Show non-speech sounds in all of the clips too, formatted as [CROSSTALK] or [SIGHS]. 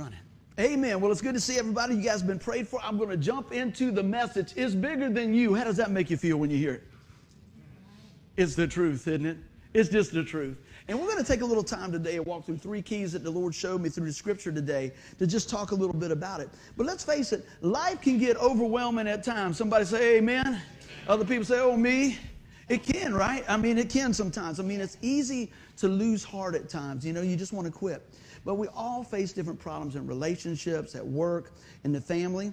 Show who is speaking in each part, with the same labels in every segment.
Speaker 1: running. Amen. Well, it's good to see everybody. You guys have been prayed for. I'm going to jump into the message. It's bigger than you. How does that make you feel when you hear it? It's the truth, isn't it? It's just the truth. And we're going to take a little time today and walk through three keys that the Lord showed me through the scripture today to just talk a little bit about it. But let's face it, life can get overwhelming at times. Somebody say amen. Other people say, oh, me. It can, right? I mean, it can sometimes. I mean, it's easy to lose heart at times. You know, you just want to quit. But we all face different problems in relationships, at work, in the family.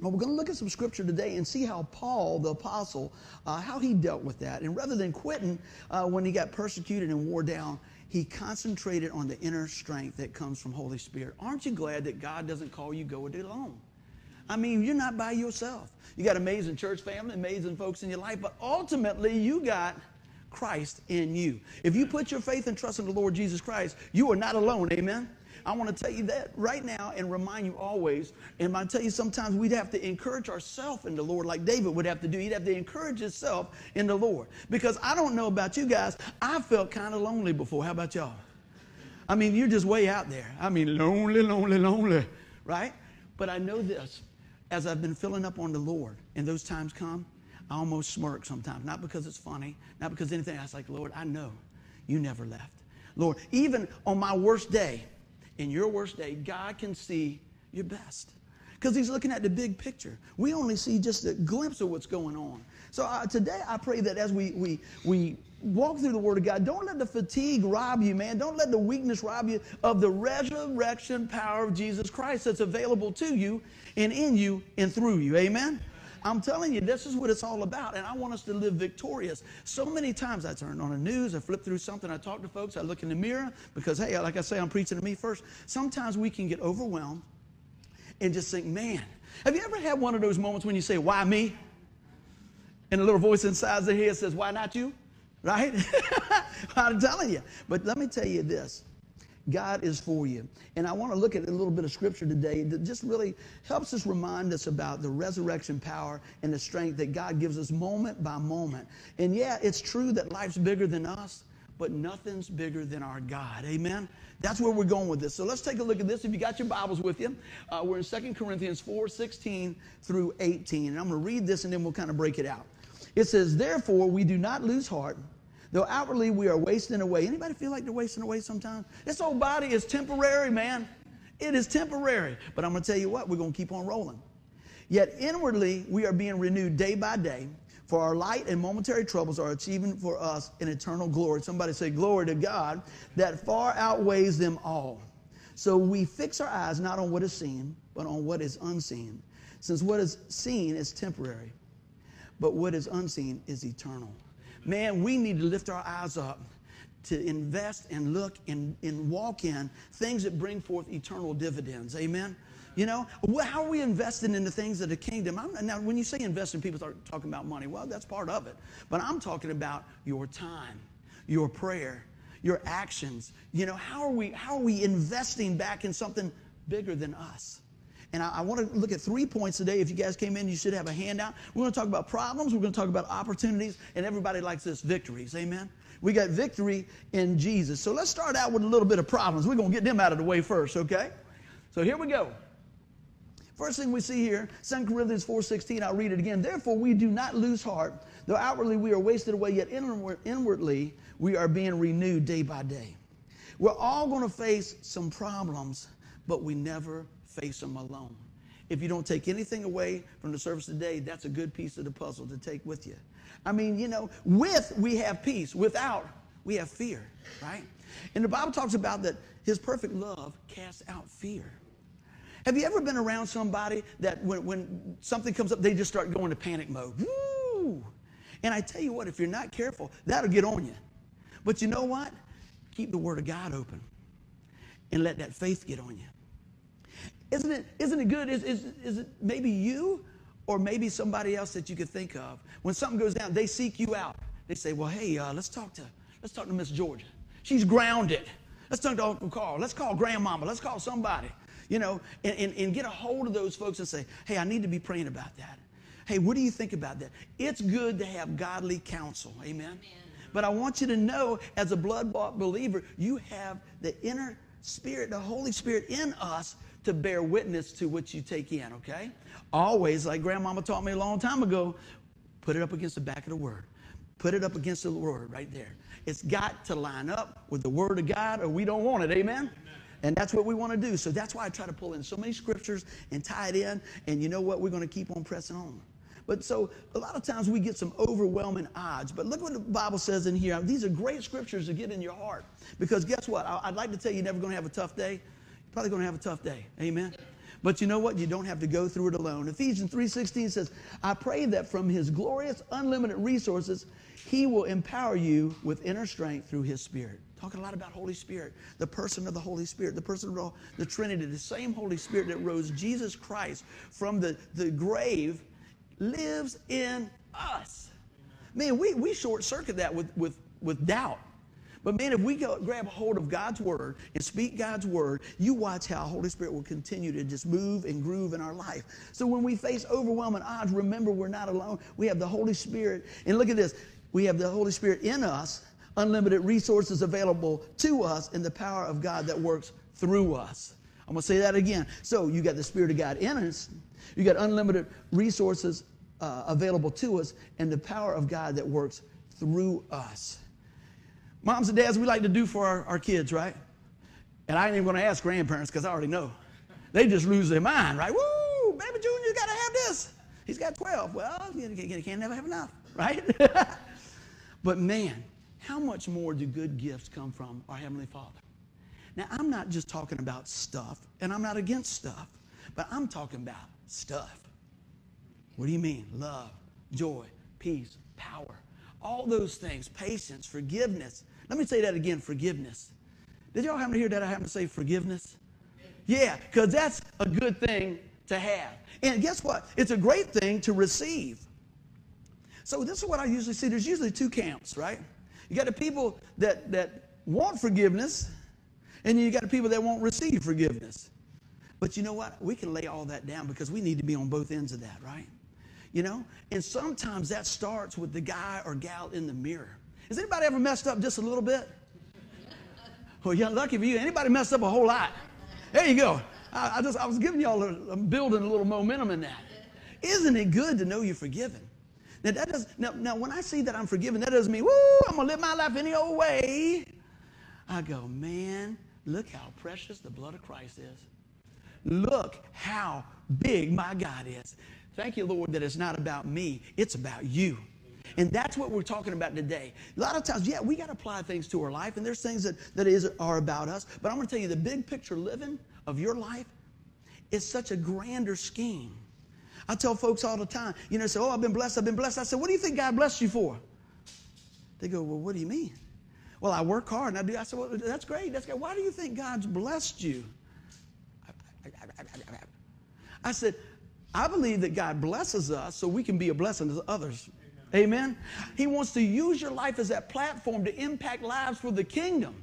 Speaker 1: But we're going to look at some scripture today and see how Paul, the apostle, uh, how he dealt with that. And rather than quitting uh, when he got persecuted and wore down, he concentrated on the inner strength that comes from Holy Spirit. Aren't you glad that God doesn't call you go it alone? I mean, you're not by yourself. You got amazing church family, amazing folks in your life, but ultimately you got Christ in you. If you put your faith and trust in the Lord Jesus Christ, you are not alone. Amen. I want to tell you that right now and remind you always. And I tell you, sometimes we'd have to encourage ourselves in the Lord, like David would have to do. He'd have to encourage himself in the Lord. Because I don't know about you guys, I felt kind of lonely before. How about y'all? I mean, you're just way out there. I mean, lonely, lonely, lonely, right? But I know this as I've been filling up on the Lord, and those times come, I almost smirk sometimes. Not because it's funny, not because anything. I was like, Lord, I know you never left. Lord, even on my worst day, in your worst day, God can see your best. Because He's looking at the big picture. We only see just a glimpse of what's going on. So uh, today, I pray that as we, we, we walk through the Word of God, don't let the fatigue rob you, man. Don't let the weakness rob you of the resurrection power of Jesus Christ that's available to you and in you and through you. Amen? I'm telling you, this is what it's all about, and I want us to live victorious. So many times I turn on the news, I flip through something, I talk to folks, I look in the mirror, because, hey, like I say, I'm preaching to me first. Sometimes we can get overwhelmed and just think, man, have you ever had one of those moments when you say, why me? And a little voice inside the head says, why not you? Right? [LAUGHS] I'm telling you. But let me tell you this God is for you. And I want to look at a little bit of scripture today that just really helps us remind us about the resurrection power and the strength that God gives us moment by moment. And yeah, it's true that life's bigger than us, but nothing's bigger than our God. Amen? That's where we're going with this. So let's take a look at this. If you got your Bibles with you, uh, we're in 2 Corinthians 4 16 through 18. And I'm going to read this and then we'll kind of break it out. It says, Therefore, we do not lose heart Though outwardly we are wasting away. Anybody feel like they're wasting away sometimes? This old body is temporary, man. It is temporary. But I'm going to tell you what, we're going to keep on rolling. Yet inwardly we are being renewed day by day. For our light and momentary troubles are achieving for us an eternal glory. Somebody say, Glory to God, that far outweighs them all. So we fix our eyes not on what is seen, but on what is unseen. Since what is seen is temporary, but what is unseen is eternal. Man, we need to lift our eyes up to invest and look and, and walk in things that bring forth eternal dividends. Amen? You know, how are we investing in the things of the kingdom? I'm, now, when you say investing, people start talking about money. Well, that's part of it. But I'm talking about your time, your prayer, your actions. You know, how are we, how are we investing back in something bigger than us? And I, I want to look at three points today. If you guys came in, you should have a handout. We're going to talk about problems, we're going to talk about opportunities, and everybody likes this victories. Amen? We got victory in Jesus. So let's start out with a little bit of problems. We're going to get them out of the way first, okay? So here we go. First thing we see here, 2 Corinthians 4.16, I'll read it again. Therefore, we do not lose heart. Though outwardly we are wasted away, yet inwardly we are being renewed day by day. We're all going to face some problems, but we never face them alone. If you don't take anything away from the service today, that's a good piece of the puzzle to take with you. I mean, you know, with we have peace, without we have fear, right? And the Bible talks about that his perfect love casts out fear. Have you ever been around somebody that when, when something comes up, they just start going to panic mode? Woo! And I tell you what, if you're not careful, that'll get on you. But you know what? Keep the Word of God open and let that faith get on you. Isn't it, isn't it good? Is, is, is it maybe you or maybe somebody else that you could think of? When something goes down, they seek you out. They say, well, hey, uh, let's talk to, let's talk to Miss Georgia. She's grounded. Let's talk to Uncle Carl. Let's call grandmama. Let's call somebody, you know, and, and, and get a hold of those folks and say, hey, I need to be praying about that. Hey, what do you think about that? It's good to have godly counsel. Amen. Amen. But I want you to know, as a blood bought believer, you have the inner spirit, the Holy Spirit in us to bear witness to what you take in, okay? Always, like grandmama taught me a long time ago, put it up against the back of the word. Put it up against the word right there. It's got to line up with the word of God or we don't want it. Amen? Amen. And that's what we want to do. So that's why I try to pull in so many scriptures and tie it in. And you know what? We're going to keep on pressing on. But so a lot of times we get some overwhelming odds. But look what the Bible says in here. These are great scriptures to get in your heart. Because guess what? I'd like to tell you, you're never going to have a tough day. Probably going to have a tough day. Amen. But you know what? You don't have to go through it alone. Ephesians 3:16 says, "I pray that from his glorious unlimited resources he will empower you with inner strength through his spirit." Talking a lot about Holy Spirit, the person of the Holy Spirit, the person of the Trinity, the same Holy Spirit that rose Jesus Christ from the, the grave lives in us. Man, we, we short circuit that with, with, with doubt. But man, if we go, grab a hold of God's word and speak God's word, you watch how Holy Spirit will continue to just move and groove in our life. So when we face overwhelming odds, remember we're not alone. We have the Holy Spirit. And look at this we have the Holy Spirit in us, unlimited resources available to us, and the power of God that works through us. I'm going to say that again. So you got the Spirit of God in us, you got unlimited resources uh, available to us, and the power of God that works through us. Moms and dads, we like to do for our, our kids, right? And I ain't even going to ask grandparents because I already know. They just lose their mind, right? Woo, baby Junior's got to have this. He's got 12. Well, you can't never have enough, right? [LAUGHS] but man, how much more do good gifts come from our Heavenly Father? Now, I'm not just talking about stuff, and I'm not against stuff, but I'm talking about stuff. What do you mean? Love, joy, peace, power. All those things, patience, forgiveness. Let me say that again forgiveness. Did y'all happen to hear that I happen to say forgiveness? Yeah, because that's a good thing to have. And guess what? It's a great thing to receive. So this is what I usually see. There's usually two camps, right? You got the people that, that want forgiveness, and you got the people that won't receive forgiveness. But you know what? We can lay all that down because we need to be on both ends of that, right? You know? And sometimes that starts with the guy or gal in the mirror. Has anybody ever messed up just a little bit? Well, yeah, lucky for you. Anybody messed up a whole lot? There you go. I, I just I was giving y'all a, I'm building a little momentum in that. Isn't it good to know you're forgiven? Now that does now, now when I see that I'm forgiven, that doesn't mean, woo, I'm gonna live my life any old way. I go, man, look how precious the blood of Christ is. Look how big my God is. Thank you, Lord, that it's not about me, it's about you. And that's what we're talking about today. A lot of times, yeah, we got to apply things to our life, and there's things that, that is, are about us. But I'm going to tell you the big picture living of your life is such a grander scheme. I tell folks all the time, you know, say, Oh, I've been blessed, I've been blessed. I said, What do you think God blessed you for? They go, Well, what do you mean? Well, I work hard and I do. I said, Well, that's great. That's great. Why do you think God's blessed you? I said, I believe that God blesses us so we can be a blessing to others. Amen. He wants to use your life as that platform to impact lives for the kingdom.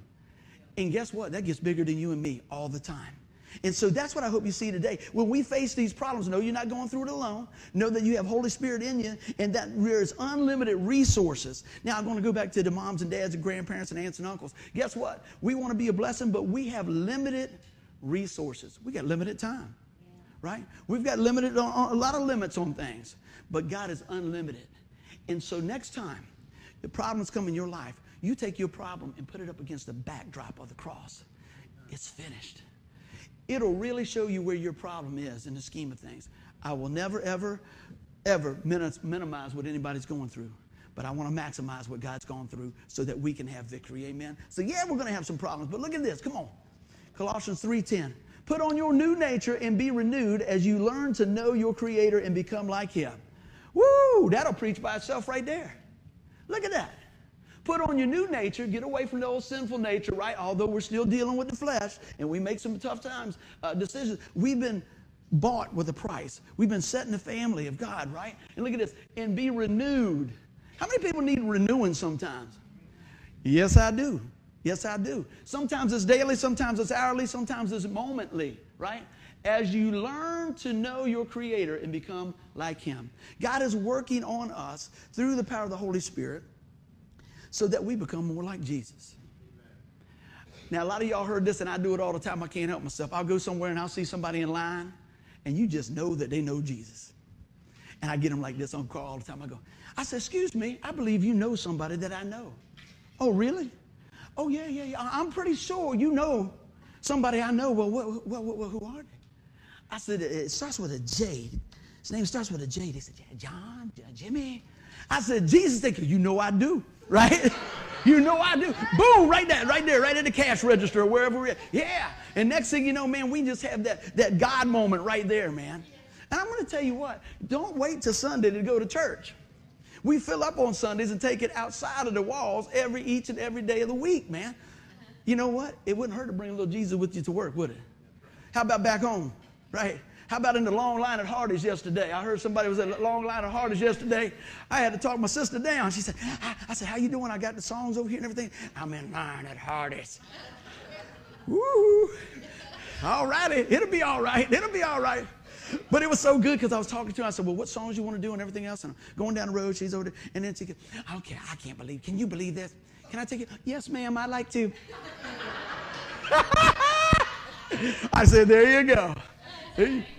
Speaker 1: And guess what? That gets bigger than you and me all the time. And so that's what I hope you see today. When we face these problems, know you're not going through it alone. Know that you have Holy Spirit in you and that there's unlimited resources. Now, I'm going to go back to the moms and dads and grandparents and aunts and uncles. Guess what? We want to be a blessing, but we have limited resources. We got limited time, right? We've got limited, uh, uh, a lot of limits on things, but God is unlimited. And so next time the problems come in your life, you take your problem and put it up against the backdrop of the cross. It's finished. It'll really show you where your problem is in the scheme of things. I will never, ever, ever minimize what anybody's going through. But I want to maximize what God's gone through so that we can have victory. Amen. So yeah, we're going to have some problems, but look at this. Come on. Colossians 3:10. Put on your new nature and be renewed as you learn to know your creator and become like him. Woo! That'll preach by itself right there. Look at that. Put on your new nature, get away from the old sinful nature, right? Although we're still dealing with the flesh and we make some tough times uh, decisions. We've been bought with a price. We've been set in the family of God, right? And look at this, and be renewed. How many people need renewing sometimes? Yes, I do. Yes, I do. Sometimes it's daily, sometimes it's hourly, sometimes it's momently, right? as you learn to know your Creator and become like Him. God is working on us through the power of the Holy Spirit so that we become more like Jesus. Now, a lot of y'all heard this, and I do it all the time. I can't help myself. I'll go somewhere and I'll see somebody in line, and you just know that they know Jesus. And I get them like this on call all the time. I go, I said, Excuse me, I believe you know somebody that I know. Oh, really? Oh, yeah, yeah, yeah. I'm pretty sure you know somebody I know. Well, what, what, what, who are they? I said, It starts with a J. His name starts with a J. They said, John, Jimmy. I said, Jesus, they you know I do, right? [LAUGHS] you know I do. Boom, right there, right there, right at the cash register or wherever we're at. Yeah. And next thing you know, man, we just have that, that God moment right there, man. And I'm going to tell you what, don't wait till Sunday to go to church. We fill up on Sundays and take it outside of the walls every each and every day of the week, man. You know what? It wouldn't hurt to bring a little Jesus with you to work, would it? How about back home, right? How about in the long line at Hardee's yesterday? I heard somebody was at the long line at Hardee's yesterday. I had to talk my sister down. She said, I, I said, how you doing? I got the songs over here and everything. I'm in line at Hardee's. Woo! All righty. It'll be all right. It'll be all right. But it was so good because I was talking to her. I said, Well, what songs you want to do and everything else? And I'm going down the road. She's over there. And then she goes, Okay, I can't believe. Can you believe this? Can I take it? Yes, ma'am, I'd like to. [LAUGHS] I said, There you go.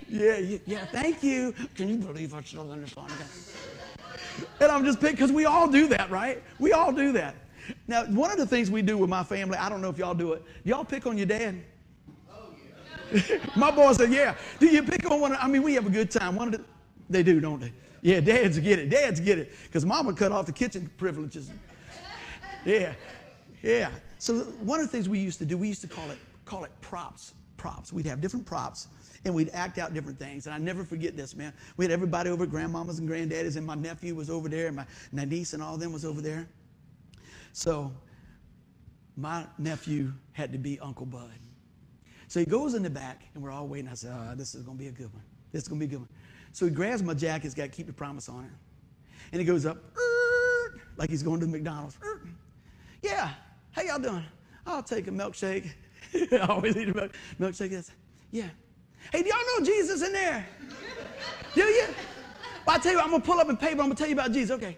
Speaker 1: Yeah, yeah, thank you. Can you believe I still in this song? And I'm just picking, because we all do that, right? We all do that. Now, one of the things we do with my family, I don't know if y'all do it, y'all pick on your dad. [LAUGHS] My boy said, Yeah. Do you pick on one? I mean, we have a good time. One of the, they do, don't they? Yeah, dads get it. Dads get it. Because mama cut off the kitchen privileges. Yeah. Yeah. So one of the things we used to do, we used to call it call it props. Props. We'd have different props and we'd act out different things. And I never forget this, man. We had everybody over, grandmamas and granddaddies, and my nephew was over there, and my, my niece and all of them was over there. So my nephew had to be Uncle Bud. So he goes in the back, and we're all waiting. I said, oh, this is going to be a good one. This is going to be a good one. So he grabs my jacket. He's got to keep the promise on it. And he goes up, like he's going to McDonald's. Yeah, how y'all doing? I'll take a milkshake. [LAUGHS] I always eat a milk, milkshake. Yes. Yeah. Hey, do y'all know Jesus in there? do you? Well, I tell you what, I'm to pull up and pay, but I'm to tell you about Jesus. Okay.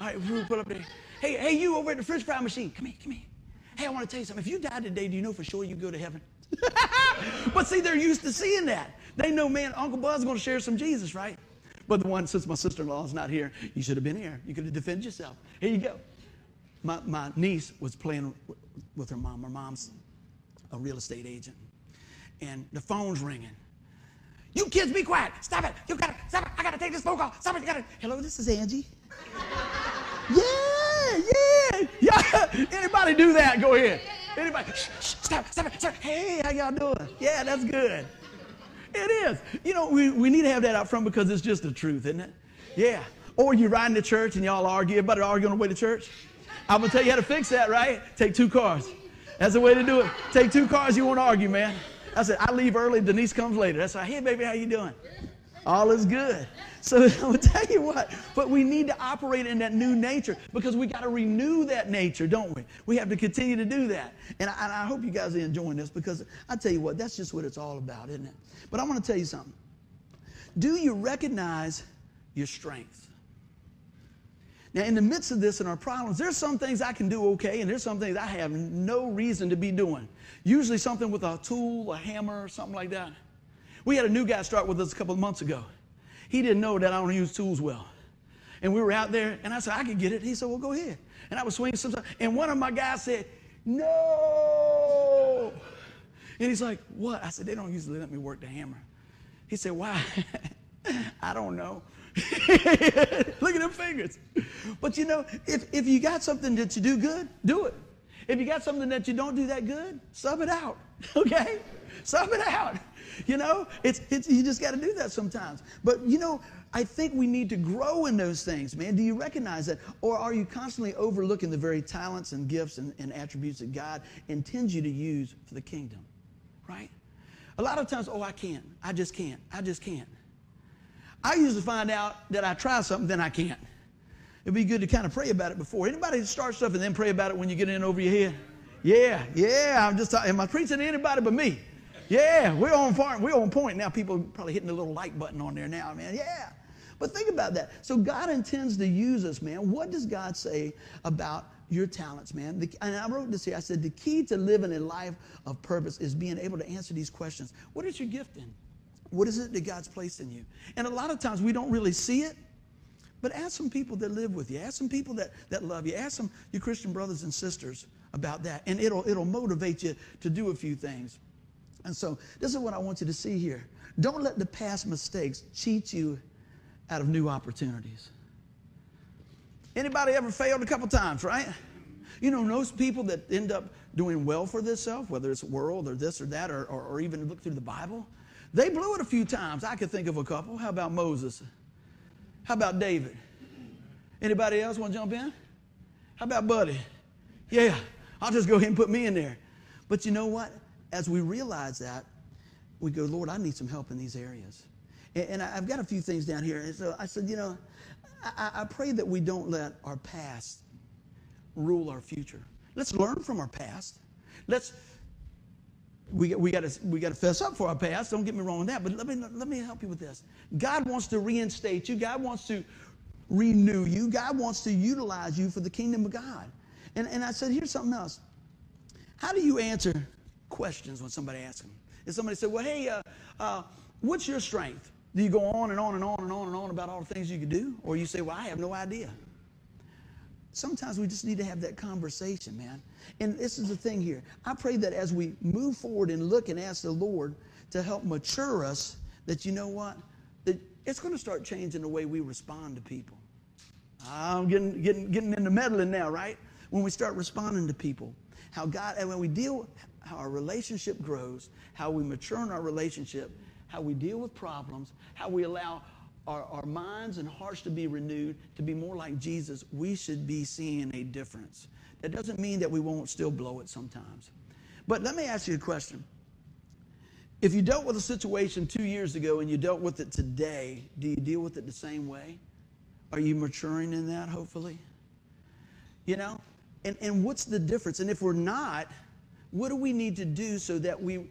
Speaker 1: All right, we'll pull up there. Hey, hey, you over at the French fry machine. Come here, come here. Hey, I want to tell you something. If you die today, do you know for sure you go to heaven? [LAUGHS] but see, they're used to seeing that. They know, man, Uncle Bud's going to share some Jesus, right? But the one, since my sister in law is not here, you should have been here. You could have defended yourself. Here you go. My, my niece was playing with her mom. Her mom's a real estate agent. And the phone's ringing. You kids be quiet. Stop it. You gotta stop it. I gotta take this phone call. Stop it. You gotta. Hello, this is Angie. [LAUGHS] yeah, yeah, yeah. Anybody do that? Go ahead. Anybody? Shh, shh, stop, stop stop. Hey, how y'all doing? Yeah, that's good. It is. You know, we, we need to have that out front because it's just the truth, isn't it? Yeah. Or you ride in the church and y'all argue. Everybody argue on the way to church. I'm gonna tell you how to fix that, right? Take two cars. That's the way to do it. Take two cars. You won't argue, man. I said, I leave early, Denise comes later. That's right. Hey, baby, how you doing? All is good. So [LAUGHS] I'll tell you what, but we need to operate in that new nature because we got to renew that nature, don't we? We have to continue to do that. And I, and I hope you guys are enjoying this because I tell you what, that's just what it's all about, isn't it? But I want to tell you something. Do you recognize your strength? Now, in the midst of this and our problems, there's some things I can do okay, and there's some things I have no reason to be doing. Usually something with a tool, a hammer, or something like that. We had a new guy start with us a couple of months ago. He didn't know that I don't use tools well. And we were out there, and I said, I can get it. He said, Well, go ahead. And I was swinging some stuff. And one of my guys said, No. And he's like, What? I said, They don't usually let me work the hammer. He said, Why? [LAUGHS] I don't know. [LAUGHS] Look at them fingers. But you know, if, if you got something that you do good, do it. If you got something that you don't do that good, sub it out. [LAUGHS] Okay? Sub it out. You know, it's, it's you just got to do that sometimes. But you know, I think we need to grow in those things, man. Do you recognize that? Or are you constantly overlooking the very talents and gifts and, and attributes that God intends you to use for the kingdom? Right? A lot of times, oh, I can't. I just can't. I just can't. I usually find out that I try something, then I can't. It'd be good to kind of pray about it before. Anybody start stuff and then pray about it when you get in over your head? Yeah, yeah. I'm just. Am I preaching to anybody but me? Yeah, we're on farm. We're on point now. People are probably hitting the little like button on there now, man. Yeah. But think about that. So God intends to use us, man. What does God say about your talents, man. The, and I wrote this here. I said, the key to living a life of purpose is being able to answer these questions. What is your gift in? What is it that God's placed in you? And a lot of times we don't really see it, but ask some people that live with you. Ask some people that, that love you. Ask some your Christian brothers and sisters about that. And it'll, it'll motivate you to do a few things. And so this is what I want you to see here. Don't let the past mistakes cheat you out of new opportunities. Anybody ever failed a couple times, right? You know, those people that end up doing well for themselves, whether it's world or this or that, or, or, or even look through the Bible, they blew it a few times. I could think of a couple. How about Moses? How about David? Anybody else want to jump in? How about Buddy? Yeah, I'll just go ahead and put me in there. But you know what? As we realize that, we go, Lord, I need some help in these areas. And, and I've got a few things down here. And so I said, you know, I, I pray that we don't let our past rule our future. Let's learn from our past. Let's we, we got to we got to fess up for our past. Don't get me wrong on that. But let me let me help you with this. God wants to reinstate you. God wants to renew you. God wants to utilize you for the kingdom of God. And and I said, here's something else. How do you answer questions when somebody asks them? If somebody said, well, hey, uh, uh, what's your strength? Do you go on and on and on and on and on about all the things you could do? Or you say, Well, I have no idea. Sometimes we just need to have that conversation, man. And this is the thing here. I pray that as we move forward and look and ask the Lord to help mature us, that you know what? That it's going to start changing the way we respond to people. I'm getting, getting, getting into meddling now, right? When we start responding to people, how God, and when we deal, how our relationship grows, how we mature in our relationship, how we deal with problems, how we allow our, our minds and hearts to be renewed, to be more like Jesus, we should be seeing a difference. That doesn't mean that we won't still blow it sometimes. But let me ask you a question. If you dealt with a situation two years ago and you dealt with it today, do you deal with it the same way? Are you maturing in that, hopefully? You know? And, and what's the difference? And if we're not, what do we need to do so that we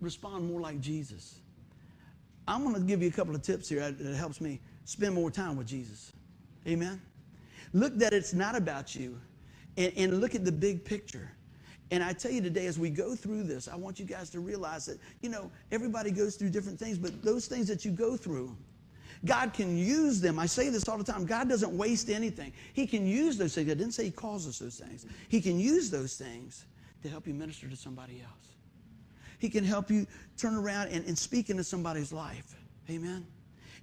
Speaker 1: respond more like Jesus? I'm going to give you a couple of tips here that helps me spend more time with Jesus. Amen. Look that it's not about you and, and look at the big picture. And I tell you today, as we go through this, I want you guys to realize that, you know, everybody goes through different things, but those things that you go through, God can use them. I say this all the time God doesn't waste anything. He can use those things. I didn't say He calls us those things. He can use those things to help you minister to somebody else. He can help you turn around and, and speak into somebody's life. Amen.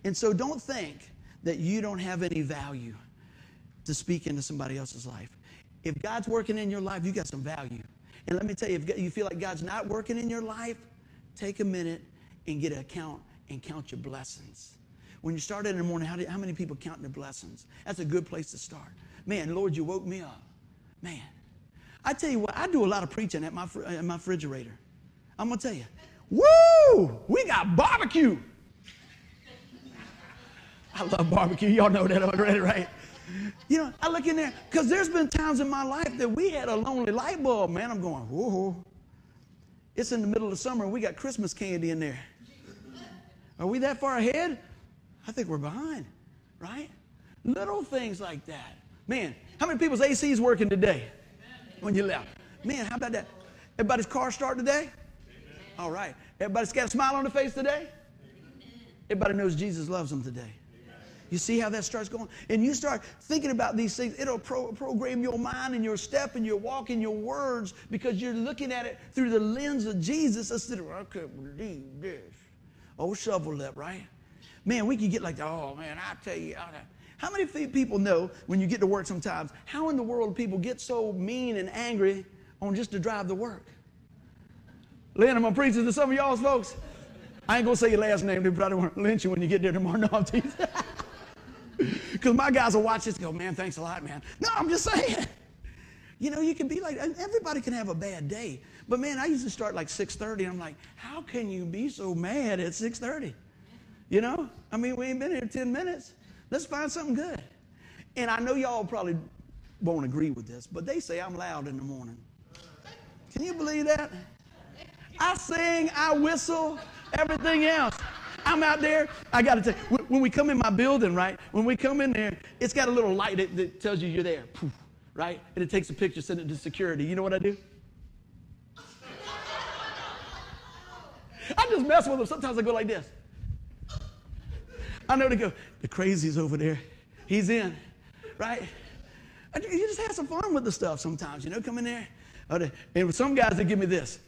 Speaker 1: And so don't think that you don't have any value to speak into somebody else's life. If God's working in your life, you got some value. And let me tell you, if you feel like God's not working in your life, take a minute and get a count and count your blessings. When you start in the morning, how, do, how many people count their blessings? That's a good place to start. Man, Lord, you woke me up. Man, I tell you what, I do a lot of preaching at my, at my refrigerator. I'm going to tell you, woo, we got barbecue. I love barbecue. Y'all know that already, right? You know, I look in there because there's been times in my life that we had a lonely light bulb, man. I'm going, whoa. It's in the middle of summer and we got Christmas candy in there. Are we that far ahead? I think we're behind, right? Little things like that. Man, how many people's AC is working today when you left? Man, how about that? Everybody's car start today? All right. Everybody's got a smile on their face today? Everybody knows Jesus loves them today. You see how that starts going? And you start thinking about these things. It'll pro- program your mind and your step and your walk and your words because you're looking at it through the lens of Jesus instead of, I can't believe this. Oh, shovel lip, right? Man, we can get like, oh, man, I tell you. How many people know when you get to work sometimes, how in the world people get so mean and angry on just to drive to work? Lynn, I'm going to preach to some of y'all's folks. I ain't going to say your last name. They probably want to lynch you when you get there tomorrow. [LAUGHS] No, I'm teasing. [LAUGHS] Because my guys will watch this go, man, thanks a lot, man. No, I'm just saying. You know, you can be like, everybody can have a bad day. But man, I used to start like 6.30. and I'm like, how can you be so mad at 6.30? You know? I mean, we ain't been here 10 minutes. Let's find something good. And I know y'all probably won't agree with this, but they say I'm loud in the morning. Can you believe that? I sing, I whistle, everything else. I'm out there. I got to tell you, when we come in my building, right? When we come in there, it's got a little light that, that tells you you're there. Poof, right? And it takes a picture, send it to security. You know what I do? I just mess with them. Sometimes I go like this. I know they go, the crazy's over there. He's in, right? You just have some fun with the stuff sometimes, you know, come in there. Oh, and some guys, they give me this.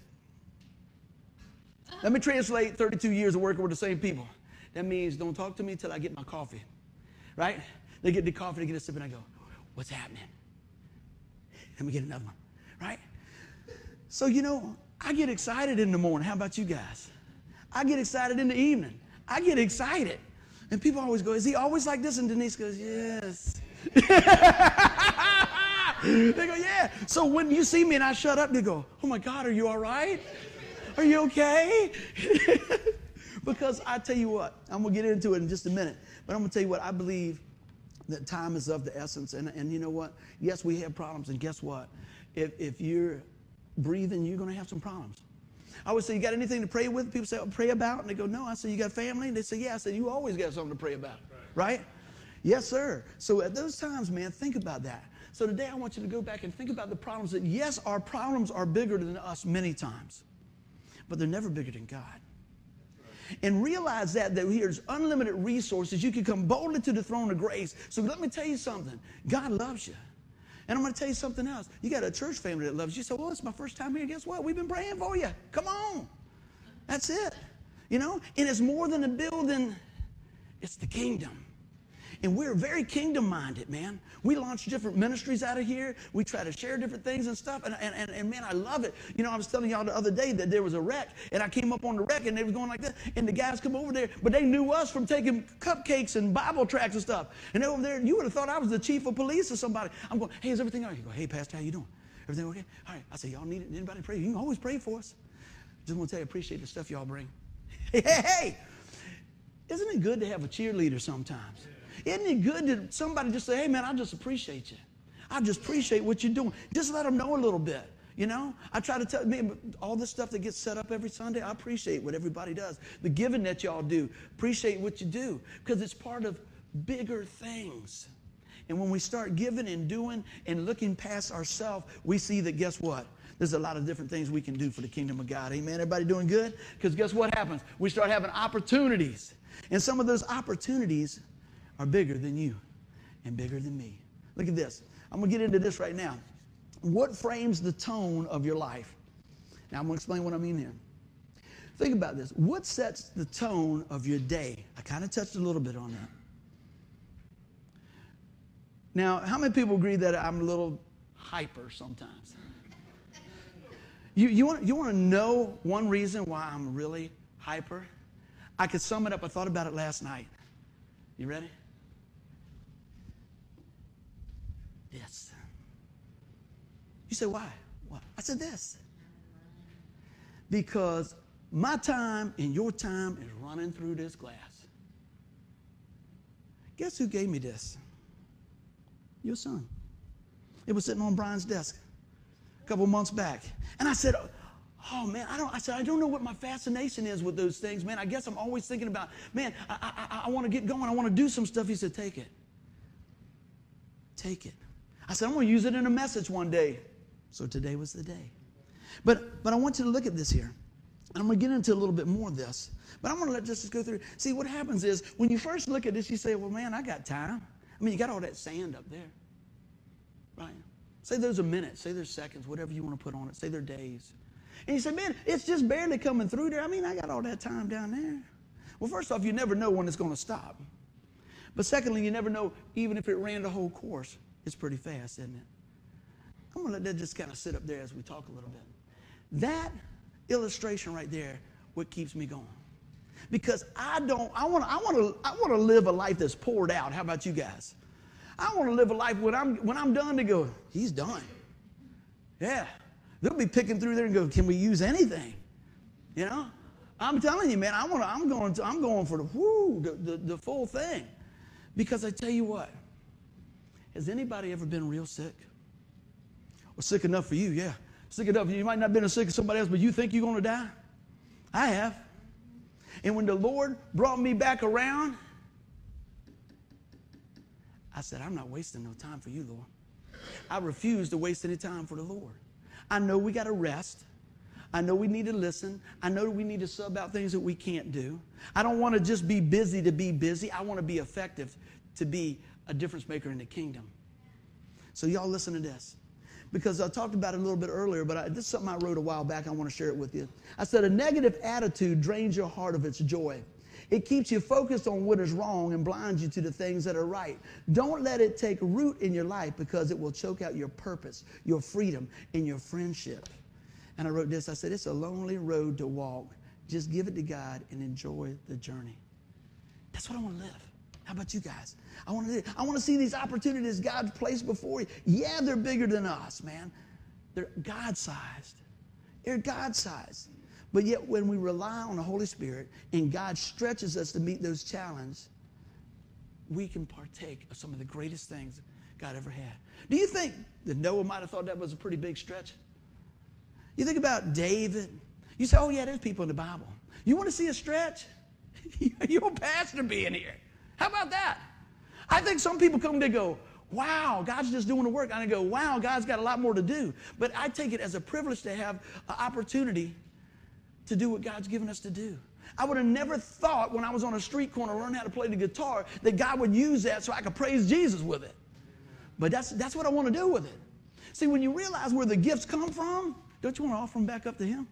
Speaker 1: Let me translate 32 years of working with the same people. That means don't talk to me until I get my coffee, right? They get the coffee, they get a sip, and I go, what's happening? Let me get another one, right? So, you know, I get excited in the morning. How about you guys? I get excited in the evening. I get excited. And people always go, Is he always like this? And Denise goes, Yes. [LAUGHS] they go, Yeah. So when you see me and I shut up, they go, Oh my God, are you all right? Are you okay? [LAUGHS] because I tell you what, I'm going to get into it in just a minute, but I'm going to tell you what, I believe that time is of the essence. And, and you know what? Yes, we have problems. And guess what? If, if you're breathing, you're going to have some problems. I would say, You got anything to pray with? People say, oh, Pray about? And they go, No. I say, You got family? And they say, Yeah. I said, You always got something to pray about, right? right? Yes, sir. So at those times, man, think about that. So today I want you to go back and think about the problems that, yes, our problems are bigger than us many times, but they're never bigger than God. And realize that, that here's unlimited resources. You can come boldly to the throne of grace. So let me tell you something God loves you. And I'm going to tell you something else. You got a church family that loves you. So, well, it's my first time here. Guess what? We've been praying for you. Come on. That's it. You know? And it's more than a building, it's the kingdom. And we're very kingdom minded, man. We launch different ministries out of here. We try to share different things and stuff. And, and, and, and, man, I love it. You know, I was telling y'all the other day that there was a wreck, and I came up on the wreck, and they was going like that. And the guys come over there, but they knew us from taking cupcakes and Bible tracts and stuff. And they over there, you would have thought I was the chief of police or somebody. I'm going, hey, is everything all right? You go, hey, Pastor, how you doing? Everything okay? All right. I say, y'all need it? Anybody pray? You can always pray for us. Just want to tell you, appreciate the stuff y'all bring. [LAUGHS] Hey, hey, hey. Isn't it good to have a cheerleader sometimes? Isn't it good that somebody just say, hey, man, I just appreciate you. I just appreciate what you're doing. Just let them know a little bit. You know, I try to tell me all this stuff that gets set up every Sunday. I appreciate what everybody does. The giving that y'all do, appreciate what you do because it's part of bigger things. And when we start giving and doing and looking past ourselves, we see that guess what? There's a lot of different things we can do for the kingdom of God. Amen. Everybody doing good? Because guess what happens? We start having opportunities. And some of those opportunities are bigger than you and bigger than me. Look at this. I'm going to get into this right now. What frames the tone of your life? Now, I'm going to explain what I mean here. Think about this. What sets the tone of your day? I kind of touched a little bit on that. Now, how many people agree that I'm a little hyper sometimes? You, you, want, you want to know one reason why I'm really hyper? I could sum it up. I thought about it last night. You ready? This. You say, why? Why? I said, this. Because my time and your time is running through this glass. Guess who gave me this? Your son. It was sitting on Brian's desk a couple months back. And I said, Oh man, I don't. I said I don't know what my fascination is with those things, man. I guess I'm always thinking about, man. I, I, I want to get going. I want to do some stuff. He said, take it. Take it. I said, I'm going to use it in a message one day. So today was the day. But, but I want you to look at this here. And I'm going to get into a little bit more of this. But I'm going to let just go through. See, what happens is when you first look at this, you say, well, man, I got time. I mean, you got all that sand up there. Right? Say there's a minute, say there's seconds, whatever you want to put on it. Say there's days. And you say, man, it's just barely coming through there. I mean, I got all that time down there. Well, first off, you never know when it's going to stop. But secondly, you never know even if it ran the whole course. It's pretty fast, isn't it? I'm going to let that just kind of sit up there as we talk a little bit. That illustration right there, what keeps me going. Because I don't, I want to, I want to, I want to live a life that's poured out. How about you guys? I want to live a life when I'm, when I'm done to go, he's done. Yeah. They'll be picking through there and go, can we use anything? You know? I'm telling you, man, I want I'm going to, I'm going for the, whoo, the, the, the full thing. Because I tell you what, has anybody ever been real sick? Or sick enough for you, yeah. Sick enough. You might not have been as sick as somebody else, but you think you're going to die? I have. And when the Lord brought me back around, I said, I'm not wasting no time for you, Lord. I refuse to waste any time for the Lord. I know we got to rest. I know we need to listen. I know we need to sub out things that we can't do. I don't want to just be busy to be busy. I want to be effective to be a difference maker in the kingdom. So, y'all listen to this. Because I talked about it a little bit earlier, but I, this is something I wrote a while back. I want to share it with you. I said, A negative attitude drains your heart of its joy. It keeps you focused on what is wrong and blinds you to the things that are right. Don't let it take root in your life because it will choke out your purpose, your freedom, and your friendship. And I wrote this I said, It's a lonely road to walk. Just give it to God and enjoy the journey. That's what I want to live. How about you guys? I want to I want to see these opportunities God's placed before you. Yeah, they're bigger than us, man. They're God-sized. They're God-sized. But yet when we rely on the Holy Spirit and God stretches us to meet those challenges, we can partake of some of the greatest things God ever had. Do you think that Noah might have thought that was a pretty big stretch? You think about David. You say, oh, yeah, there's people in the Bible. You want to see a stretch? [LAUGHS] You're a pastor being here. How about that? I think some people come to go, wow, God's just doing the work. And I go, wow, God's got a lot more to do. But I take it as a privilege to have an opportunity to do what God's given us to do. I would have never thought when I was on a street corner learning how to play the guitar that God would use that so I could praise Jesus with it. But that's, that's what I want to do with it. See, when you realize where the gifts come from, don't you want to offer them back up to Him?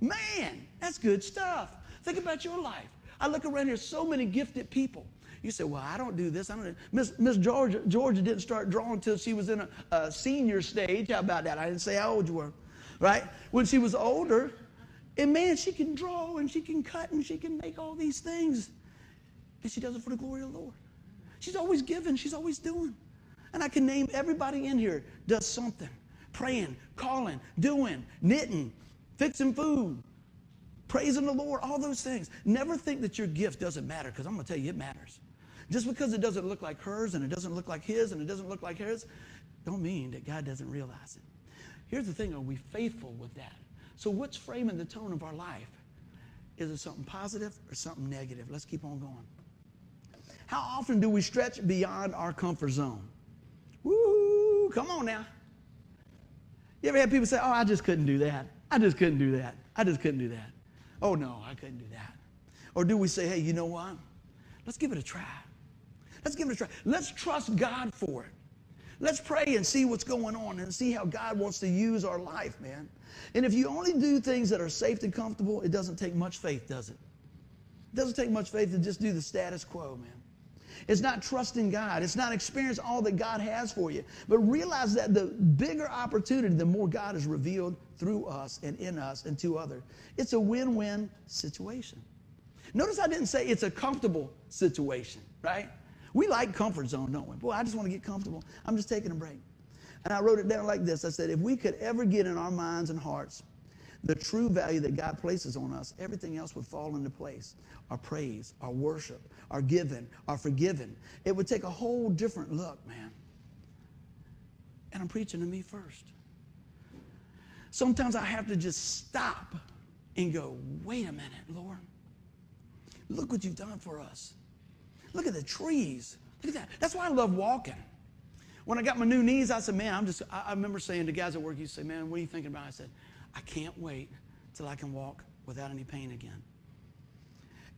Speaker 1: Man, that's good stuff. Think about your life. I look around here, so many gifted people. You say, well, I don't do this. I don't. Miss Miss Georgia, Georgia didn't start drawing until she was in a, a senior stage. How about that? I didn't say how old you were, right? When she was older, and man, she can draw and she can cut and she can make all these things. And she does it for the glory of the Lord. She's always giving, she's always doing. And I can name everybody in here does something praying, calling, doing, knitting, fixing food, praising the Lord, all those things. Never think that your gift doesn't matter because I'm going to tell you it matters. Just because it doesn't look like hers and it doesn't look like his and it doesn't look like hers, don't mean that God doesn't realize it. Here's the thing are we faithful with that? So, what's framing the tone of our life? Is it something positive or something negative? Let's keep on going. How often do we stretch beyond our comfort zone? Woo, come on now. You ever had people say, Oh, I just couldn't do that. I just couldn't do that. I just couldn't do that. Oh, no, I couldn't do that. Or do we say, Hey, you know what? Let's give it a try. Let's give it a try. Let's trust God for it. Let's pray and see what's going on and see how God wants to use our life, man. And if you only do things that are safe and comfortable, it doesn't take much faith, does it? It doesn't take much faith to just do the status quo, man. It's not trusting God. It's not experience all that God has for you. But realize that the bigger opportunity, the more God is revealed through us and in us and to others. It's a win win situation. Notice I didn't say it's a comfortable situation, right? We like comfort zone, don't we? Boy, I just want to get comfortable. I'm just taking a break. And I wrote it down like this I said, if we could ever get in our minds and hearts the true value that God places on us, everything else would fall into place. Our praise, our worship, our giving, our forgiving. It would take a whole different look, man. And I'm preaching to me first. Sometimes I have to just stop and go, wait a minute, Lord. Look what you've done for us. Look at the trees. Look at that. That's why I love walking. When I got my new knees, I said, man, I'm just, I, I remember saying to guys at work, you say, man, what are you thinking about? I said, I can't wait till I can walk without any pain again.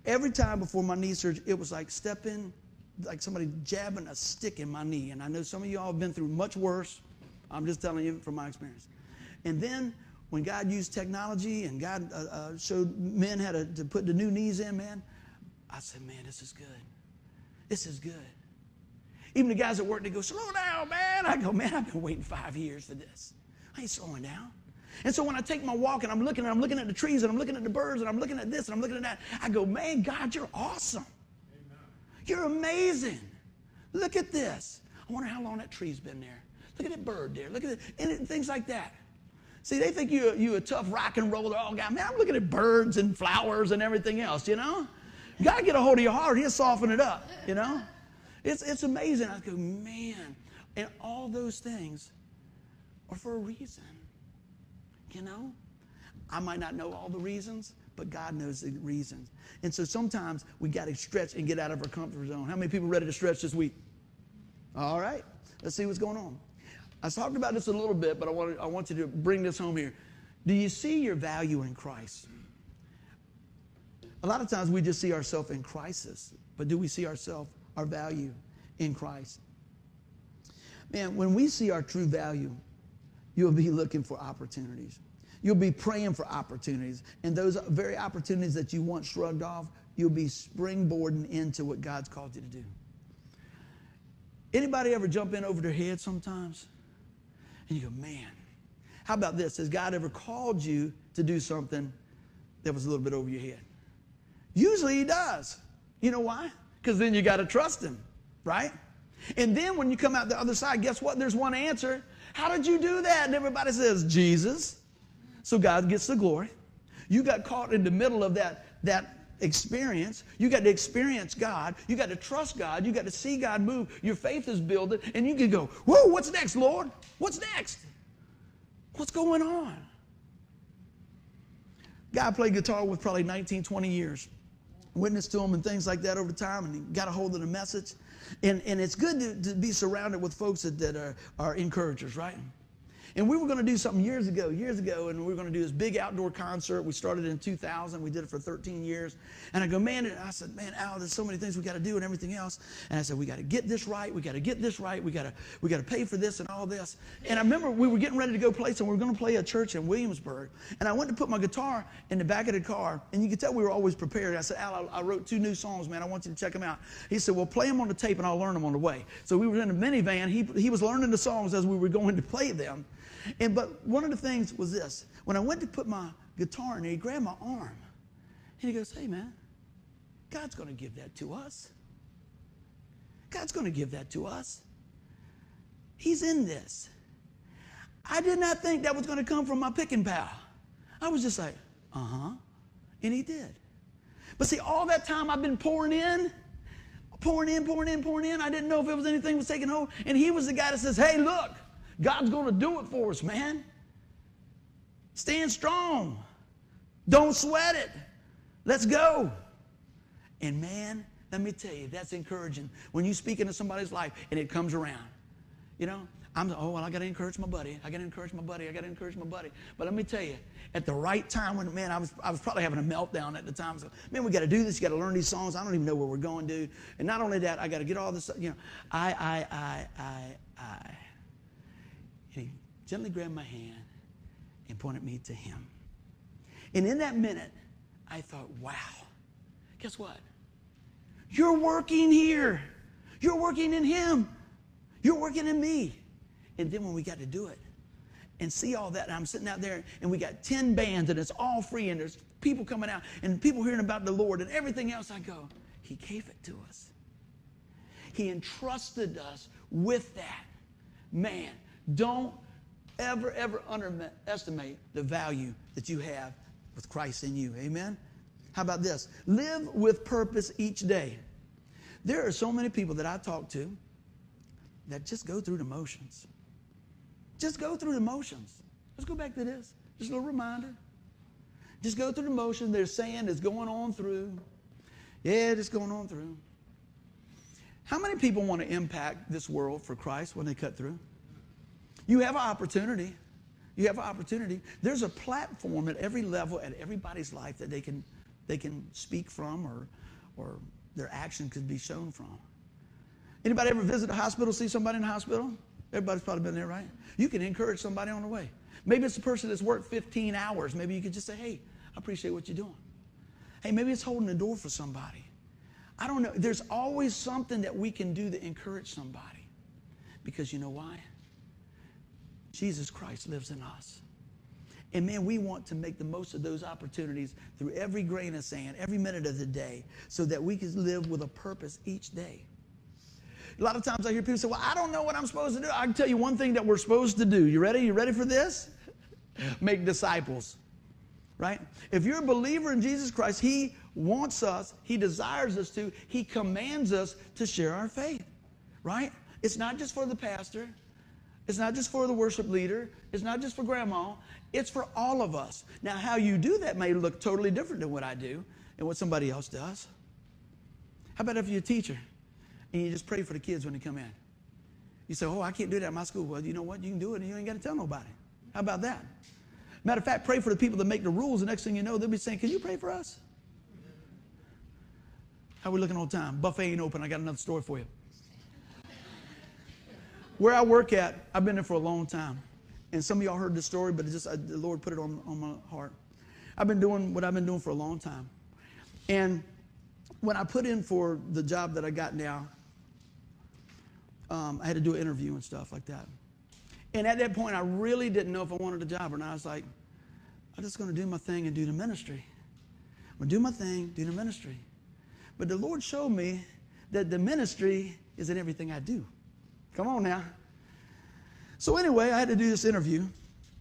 Speaker 1: Every time before my knee surgery, it was like stepping, like somebody jabbing a stick in my knee. And I know some of y'all have been through much worse. I'm just telling you from my experience. And then when God used technology and God uh, uh, showed men how to, to put the new knees in, man, I said, man, this is good. This is good. Even the guys at work, they go, slow down, man. I go, man, I've been waiting five years for this. I ain't slowing down. And so when I take my walk and I'm looking and I'm looking at the trees and I'm looking at the birds and I'm looking at this and I'm looking at that, I go, man, God, you're awesome. Amen. You're amazing. Look at this. I wonder how long that tree's been there. Look at that bird there. Look at it. And things like that. See, they think you're, you a tough rock and roller all guy. Man, I'm looking at birds and flowers and everything else, you know? God get a hold of your heart, he'll soften it up, you know? It's, it's amazing. I go, man. And all those things are for a reason, you know? I might not know all the reasons, but God knows the reasons. And so sometimes we got to stretch and get out of our comfort zone. How many people ready to stretch this week? All right, let's see what's going on. I talked about this a little bit, but I want, I want you to bring this home here. Do you see your value in Christ? A lot of times we just see ourselves in crisis, but do we see ourselves, our value in Christ? Man, when we see our true value, you'll be looking for opportunities. You'll be praying for opportunities. And those very opportunities that you once shrugged off, you'll be springboarding into what God's called you to do. Anybody ever jump in over their head sometimes? And you go, man, how about this? Has God ever called you to do something that was a little bit over your head? Usually he does. You know why? Because then you got to trust him, right? And then when you come out the other side, guess what? There's one answer. How did you do that? And everybody says, Jesus. So God gets the glory. You got caught in the middle of that, that experience. You got to experience God. You got to trust God. You got to see God move. Your faith is building, and you can go, Whoa, what's next, Lord? What's next? What's going on? Guy played guitar with probably 19, 20 years. Witnessed to him and things like that over time, and got a hold of the message. And, and it's good to, to be surrounded with folks that, that are, are encouragers, right? And we were going to do something years ago, years ago, and we were going to do this big outdoor concert. We started in 2000. We did it for 13 years. And I go, man, and I said, man, Al, there's so many things we got to do and everything else. And I said, we got to get this right. We got to get this right. We got to we got to pay for this and all this. And I remember we were getting ready to go play, so we were going to play a church in Williamsburg. And I went to put my guitar in the back of the car, and you could tell we were always prepared. I said, Al, I, I wrote two new songs, man. I want you to check them out. He said, well, play them on the tape, and I'll learn them on the way. So we were in a minivan. He he was learning the songs as we were going to play them. And but one of the things was this: when I went to put my guitar in he grabbed my arm, and he goes, "Hey, man, God's going to give that to us. God's going to give that to us. He's in this." I did not think that was going to come from my picking pal. I was just like, "Uh huh," and he did. But see, all that time I've been pouring in pouring in, pouring in, pouring in. I didn't know if it was anything was taking hold. And he was the guy that says, Hey, look, God's going to do it for us, man. Stand strong. Don't sweat it. Let's go. And man, let me tell you, that's encouraging when you speak into somebody's life and it comes around. You know, I'm, oh, well, I got to encourage my buddy. I got to encourage my buddy. I got to encourage my buddy. But let me tell you, at the right time when, man, I was, I was probably having a meltdown at the time. So, man, we got to do this. You got to learn these songs. I don't even know where we're going, dude. And not only that, I got to get all this, you know, I, I, I, I, I. Gently grabbed my hand and pointed me to him. And in that minute, I thought, wow, guess what? You're working here. You're working in him. You're working in me. And then when we got to do it and see all that, I'm sitting out there and we got 10 bands and it's all free and there's people coming out and people hearing about the Lord and everything else, I go, He gave it to us. He entrusted us with that. Man, don't ever, ever underestimate the value that you have with Christ in you. Amen? How about this? Live with purpose each day. There are so many people that I talk to that just go through the motions. Just go through the motions. Let's go back to this. Just a little reminder. Just go through the motions. They're saying it's going on through. Yeah, it's going on through. How many people want to impact this world for Christ when they cut through? You have an opportunity. You have an opportunity. There's a platform at every level, at everybody's life that they can, they can speak from or, or their action could be shown from. Anybody ever visit a hospital, see somebody in the hospital? Everybody's probably been there, right? You can encourage somebody on the way. Maybe it's a person that's worked 15 hours. Maybe you could just say, hey, I appreciate what you're doing. Hey, maybe it's holding the door for somebody. I don't know. There's always something that we can do to encourage somebody. Because you know why? Jesus Christ lives in us. And man, we want to make the most of those opportunities through every grain of sand, every minute of the day, so that we can live with a purpose each day. A lot of times I hear people say, Well, I don't know what I'm supposed to do. I can tell you one thing that we're supposed to do. You ready? You ready for this? [LAUGHS] Make disciples. Right? If you're a believer in Jesus Christ, He wants us, He desires us to, He commands us to share our faith. Right? It's not just for the pastor, it's not just for the worship leader. It's not just for grandma. It's for all of us. Now, how you do that may look totally different than what I do and what somebody else does. How about if you're a teacher and you just pray for the kids when they come in? You say, oh, I can't do that at my school. Well, you know what? You can do it and you ain't got to tell nobody. How about that? Matter of fact, pray for the people that make the rules. The next thing you know, they'll be saying, can you pray for us? How we looking all time? Buffet ain't open. I got another story for you. Where I work at, I've been there for a long time. And some of y'all heard the story, but just the Lord put it on, on my heart. I've been doing what I've been doing for a long time. And when I put in for the job that I got now, um, I had to do an interview and stuff like that. And at that point, I really didn't know if I wanted a job or not. I was like, I'm just going to do my thing and do the ministry. I'm going to do my thing, do the ministry. But the Lord showed me that the ministry is in everything I do. Come on now. So, anyway, I had to do this interview.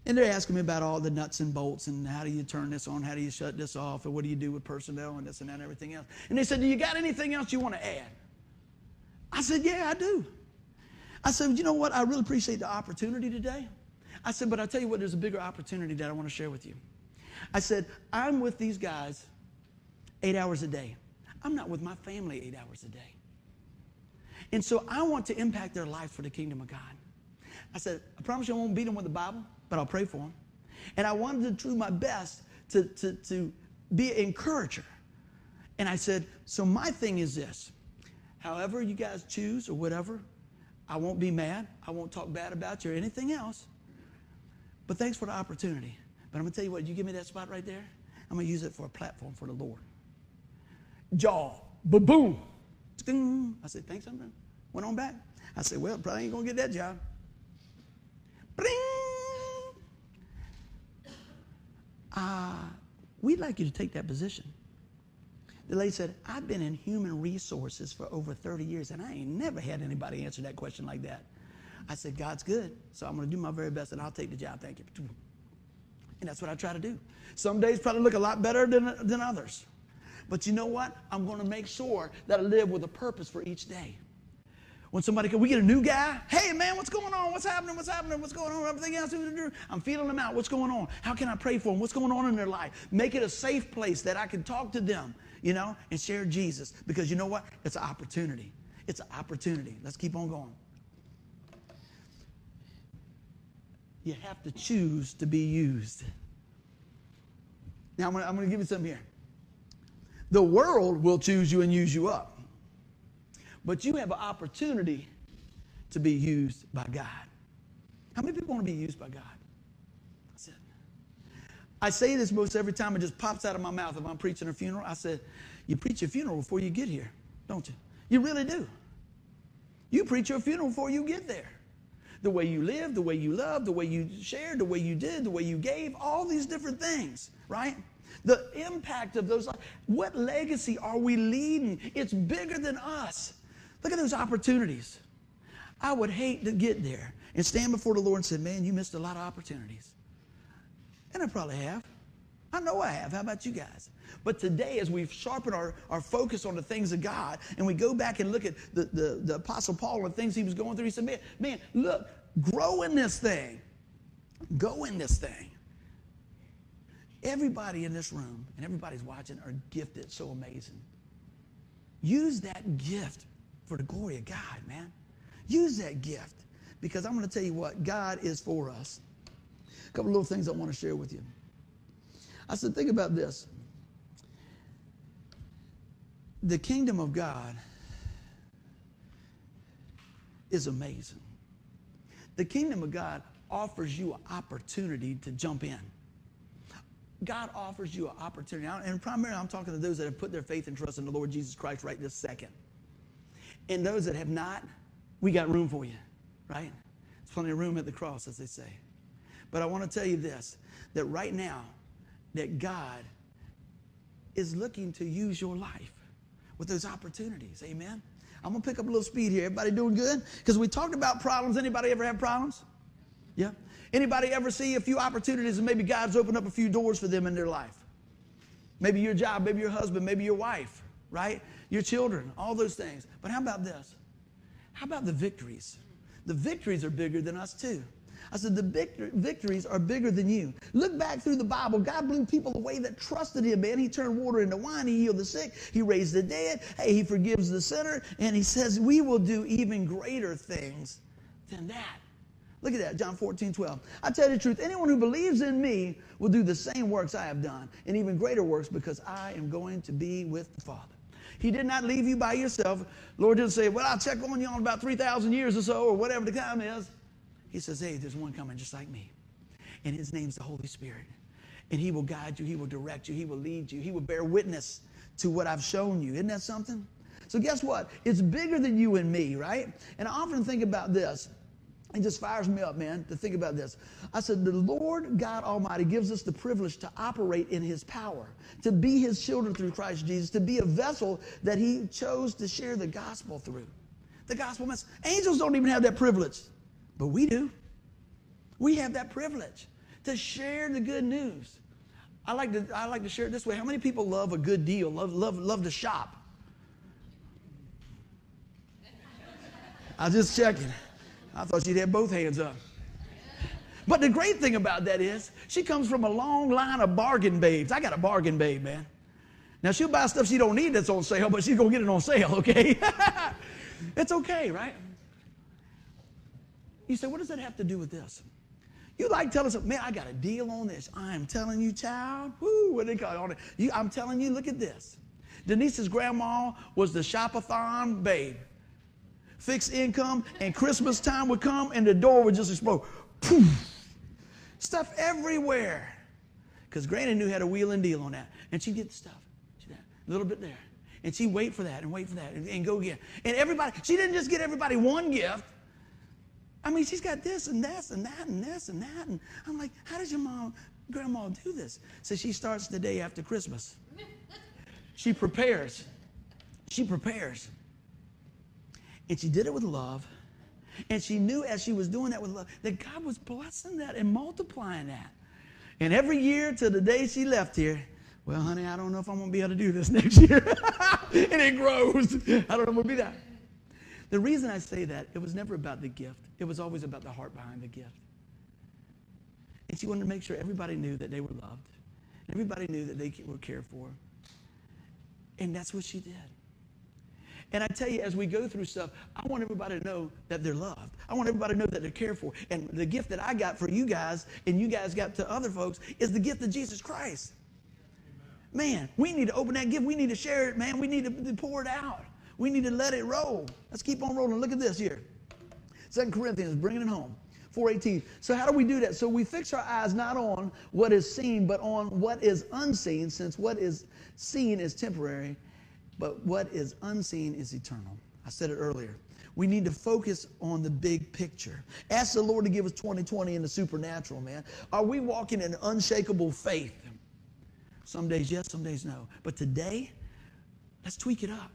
Speaker 1: And they're asking me about all the nuts and bolts and how do you turn this on, how do you shut this off, and what do you do with personnel and this and that and everything else. And they said, Do you got anything else you want to add? I said, Yeah, I do. I said, You know what? I really appreciate the opportunity today. I said, But I'll tell you what, there's a bigger opportunity that I want to share with you. I said, I'm with these guys eight hours a day. I'm not with my family eight hours a day. And so I want to impact their life for the kingdom of God. I said, I promise you I won't beat them with the Bible, but I'll pray for them. And I wanted to do my best to, to, to be an encourager. And I said, so my thing is this. However you guys choose or whatever, I won't be mad. I won't talk bad about you or anything else. But thanks for the opportunity. But I'm going to tell you what, you give me that spot right there, I'm going to use it for a platform for the Lord. Jaw, ba boom. I said, thanks, something. Went on back. I said, well, probably ain't going to get that job. Bring. Uh, we'd like you to take that position. The lady said, I've been in human resources for over 30 years, and I ain't never had anybody answer that question like that. I said, God's good, so I'm going to do my very best, and I'll take the job. Thank you. And that's what I try to do. Some days probably look a lot better than, than others. But you know what? I'm going to make sure that I live with a purpose for each day. When somebody can, we get a new guy. Hey man, what's going on? What's happening? What's happening? What's going on? Everything else. I'm feeling them out. What's going on? How can I pray for them? What's going on in their life? Make it a safe place that I can talk to them, you know, and share Jesus. Because you know what? It's an opportunity. It's an opportunity. Let's keep on going. You have to choose to be used. Now I'm going to give you something here. The world will choose you and use you up. But you have an opportunity to be used by God. How many people want to be used by God? That's it. I say this most every time it just pops out of my mouth if I'm preaching a funeral. I said, You preach a funeral before you get here, don't you? You really do. You preach your funeral before you get there. The way you lived, the way you loved, the way you shared, the way you did, the way you gave, all these different things, right? The impact of those. What legacy are we leading? It's bigger than us. Look at those opportunities. I would hate to get there and stand before the Lord and say, Man, you missed a lot of opportunities. And I probably have. I know I have. How about you guys? But today, as we've sharpened our, our focus on the things of God, and we go back and look at the, the, the Apostle Paul and the things he was going through, he said, Man, man, look, grow in this thing. Go in this thing. Everybody in this room and everybody's watching are gifted so amazing. Use that gift for the glory of God, man. Use that gift because I'm going to tell you what, God is for us. A couple little things I want to share with you. I said, think about this. The kingdom of God is amazing. The kingdom of God offers you an opportunity to jump in. God offers you an opportunity. And primarily, I'm talking to those that have put their faith and trust in the Lord Jesus Christ right this second. And those that have not, we got room for you, right? There's plenty of room at the cross, as they say. But I want to tell you this that right now, that God is looking to use your life with those opportunities. Amen. I'm gonna pick up a little speed here. Everybody doing good? Because we talked about problems. Anybody ever have problems? Yeah. Anybody ever see a few opportunities and maybe God's opened up a few doors for them in their life? Maybe your job, maybe your husband, maybe your wife, right? your children, all those things. But how about this? How about the victories? The victories are bigger than us, too. I said, the victories are bigger than you. Look back through the Bible. God blew people away that trusted him, man. He turned water into wine. He healed the sick. He raised the dead. Hey, he forgives the sinner. And he says, we will do even greater things than that. Look at that, John 14, 12. I tell you the truth, anyone who believes in me will do the same works I have done, and even greater works because I am going to be with the Father. He did not leave you by yourself. Lord didn't say, Well, I'll check on you in about 3,000 years or so, or whatever the time is. He says, Hey, there's one coming just like me. And his name's the Holy Spirit. And he will guide you, he will direct you, he will lead you, he will bear witness to what I've shown you. Isn't that something? So, guess what? It's bigger than you and me, right? And I often think about this. It just fires me up, man, to think about this. I said, The Lord God Almighty gives us the privilege to operate in His power, to be His children through Christ Jesus, to be a vessel that He chose to share the gospel through. The gospel message. Angels don't even have that privilege, but we do. We have that privilege to share the good news. I like to, I like to share it this way. How many people love a good deal, love, love, love to shop? I was just checking. I thought she'd have both hands up. But the great thing about that is she comes from a long line of bargain babes. I got a bargain babe, man. Now she'll buy stuff she don't need that's on sale, but she's gonna get it on sale, [LAUGHS] okay? [LAUGHS] it's okay, right? You say, what does that have to do with this? You like telling us, man, I got a deal on this. I am telling you, child. Whoo, what they call it? You, I'm telling you, look at this. Denise's grandma was the shopathon babe fixed income, and Christmas time would come and the door would just explode. Poof! Stuff everywhere. Because Granny knew how to wheel and deal on that. And she'd get the stuff. She'd a little bit there. And she'd wait for that and wait for that and, and go again. And everybody, she didn't just get everybody one gift. I mean, she's got this and this and that and this and that. And I'm like, how does your mom, grandma do this? So she starts the day after Christmas. She prepares. She prepares. And she did it with love. And she knew as she was doing that with love that God was blessing that and multiplying that. And every year to the day she left here, well, honey, I don't know if I'm going to be able to do this [LAUGHS] next year. and it grows. I don't know if I'm going to be that. The reason I say that, it was never about the gift. It was always about the heart behind the gift. And she wanted to make sure everybody knew that they were loved. Everybody knew that they were cared for. And that's what she did. And I tell you, as we go through stuff, I want everybody to know that they're loved. I want everybody to know that they're cared for. And the gift that I got for you guys and you guys got to other folks is the gift of Jesus Christ. Man, we need to open that gift. We need to share it, man. We need to pour it out. We need to let it roll. Let's keep on rolling. Look at this here. Second Corinthians, bringing it home. 418. So how do we do that? So we fix our eyes not on what is seen, but on what is unseen, since what is seen is temporary but what is unseen is eternal. I said it earlier. We need to focus on the big picture. Ask the Lord to give us 2020 in the supernatural, man. Are we walking in unshakable faith? Some days yes, some days no. But today, let's tweak it up.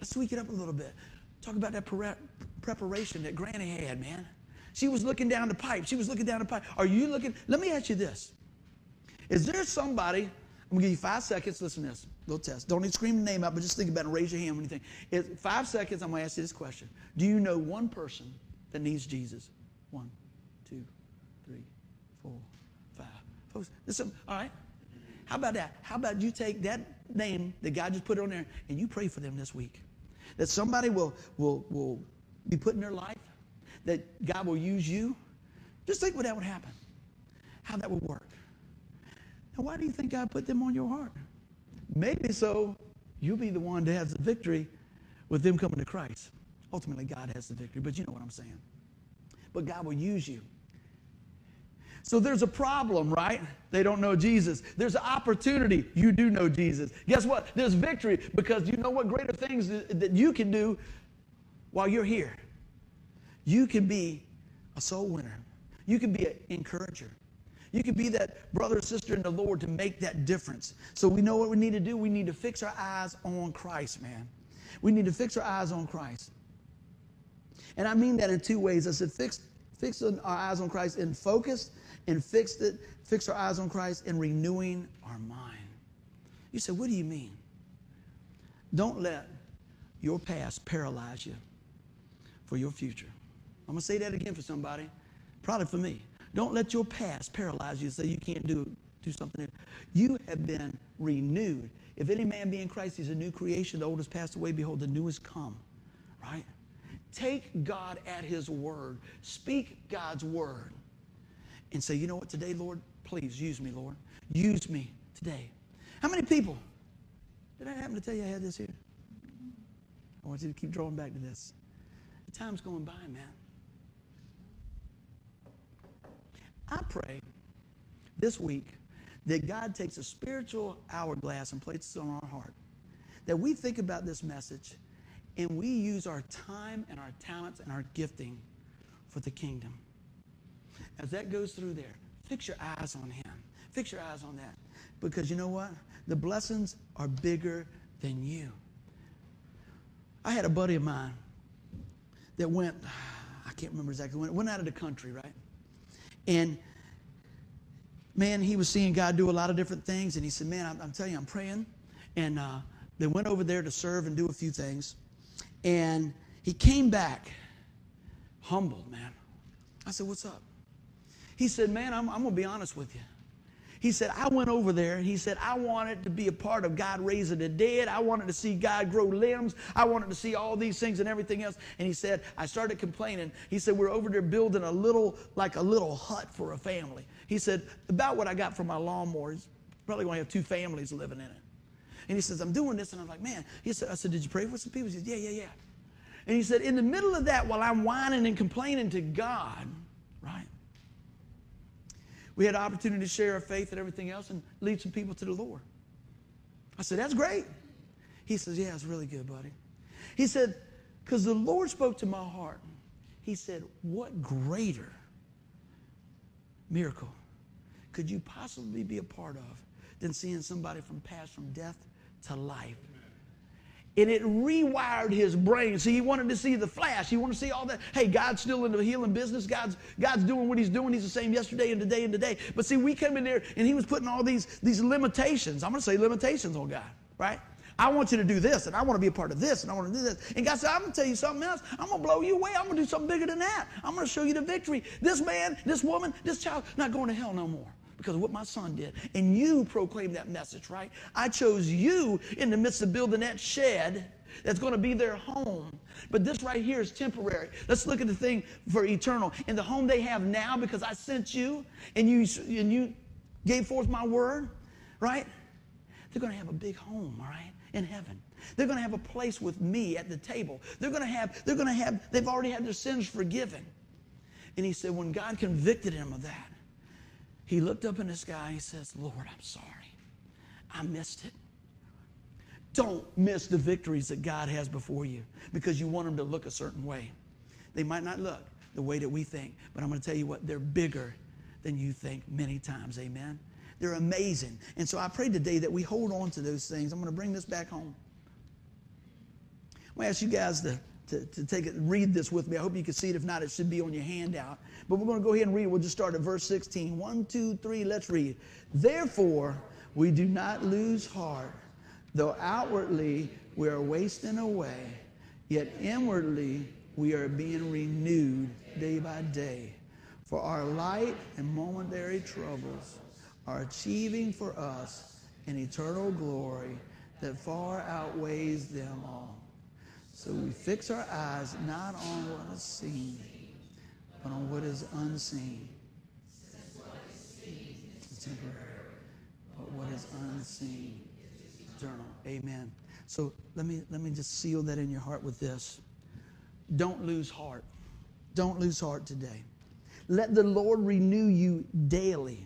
Speaker 1: Let's tweak it up a little bit. Talk about that pre- preparation that Granny had, man. She was looking down the pipe. She was looking down the pipe. Are you looking? Let me ask you this. Is there somebody, I'm to give you five seconds, listen to this. Little test. Don't need to scream the name out, but just think about it. and Raise your hand when you think. In five seconds, I'm to ask you this question. Do you know one person that needs Jesus? One, two, three, four, five. Folks, listen, all right? How about that? How about you take that name that God just put on there and you pray for them this week? That somebody will, will, will be put in their life, that God will use you. Just think what that would happen, how that would work. Now, why do you think God put them on your heart? Maybe so, you'll be the one that has the victory with them coming to Christ. Ultimately, God has the victory, but you know what I'm saying. But God will use you. So there's a problem, right? They don't know Jesus. There's an opportunity. You do know Jesus. Guess what? There's victory because you know what greater things that you can do while you're here. You can be a soul winner. You can be an encourager. You can be that brother or sister in the Lord to make that difference. So we know what we need to do. We need to fix our eyes on Christ, man. We need to fix our eyes on Christ. And I mean that in two ways. I said fix, fix our eyes on Christ in focus and fix, it, fix our eyes on Christ in renewing our mind. You say, what do you mean? Don't let your past paralyze you for your future. I'm going to say that again for somebody, probably for me. Don't let your past paralyze you so you can't do, do something. You have been renewed. If any man be in Christ, he's a new creation. The old has passed away. Behold, the new has come. Right? Take God at His word. Speak God's word. And say, you know what, today, Lord, please use me, Lord. Use me today. How many people? Did I happen to tell you I had this here? I want you to keep drawing back to this. The time's going by, man. I pray this week that God takes a spiritual hourglass and places it on our heart. That we think about this message and we use our time and our talents and our gifting for the kingdom. As that goes through there, fix your eyes on Him. Fix your eyes on that. Because you know what? The blessings are bigger than you. I had a buddy of mine that went, [SIGHS] I can't remember exactly when, went out of the country, right? And man, he was seeing God do a lot of different things. And he said, Man, I'm, I'm telling you, I'm praying. And uh, they went over there to serve and do a few things. And he came back humbled, man. I said, What's up? He said, Man, I'm, I'm going to be honest with you. He said, I went over there and he said, I wanted to be a part of God raising the dead. I wanted to see God grow limbs. I wanted to see all these things and everything else. And he said, I started complaining. He said, We're over there building a little, like a little hut for a family. He said, About what I got for my lawnmower, probably going to have two families living in it. And he says, I'm doing this. And I'm like, Man, he said, I said, Did you pray for some people? He said, Yeah, yeah, yeah. And he said, In the middle of that, while I'm whining and complaining to God, right? We had opportunity to share our faith and everything else and lead some people to the Lord. I said, That's great. He says, Yeah, it's really good, buddy. He said, Because the Lord spoke to my heart. He said, What greater miracle could you possibly be a part of than seeing somebody from pass from death to life? And it rewired his brain. See, he wanted to see the flash. He wanted to see all that. Hey, God's still in the healing business. God's God's doing what He's doing. He's the same yesterday and today and today. But see, we come in there and He was putting all these these limitations. I'm going to say limitations on God, right? I want you to do this, and I want to be a part of this, and I want to do this. And God said, I'm going to tell you something else. I'm going to blow you away. I'm going to do something bigger than that. I'm going to show you the victory. This man, this woman, this child, not going to hell no more because of what my son did. And you proclaim that message, right? I chose you in the midst of building that shed that's going to be their home. But this right here is temporary. Let's look at the thing for eternal. In the home they have now, because I sent you and you and you gave forth my word, right? They're going to have a big home, all right, in heaven. They're going to have a place with me at the table. They're going to have, they're going to have, they've already had their sins forgiven. And he said, when God convicted him of that, he looked up in the sky. And he says, Lord, I'm sorry. I missed it. Don't miss the victories that God has before you because you want them to look a certain way. They might not look the way that we think, but I'm going to tell you what, they're bigger than you think many times. Amen. They're amazing. And so I pray today that we hold on to those things. I'm going to bring this back home. I'm going to ask you guys to, to, to take it, read this with me. I hope you can see it. If not, it should be on your handout. But we're going to go ahead and read. We'll just start at verse 16. One, two, three, let's read. Therefore, we do not lose heart Though outwardly we are wasting away, yet inwardly we are being renewed day by day. For our light and momentary troubles are achieving for us an eternal glory that far outweighs them all. So we fix our eyes not on what is seen, but on what is unseen. Temporary, but what is unseen is eternal. Amen. So let me let me just seal that in your heart with this. Don't lose heart. Don't lose heart today. Let the Lord renew you daily.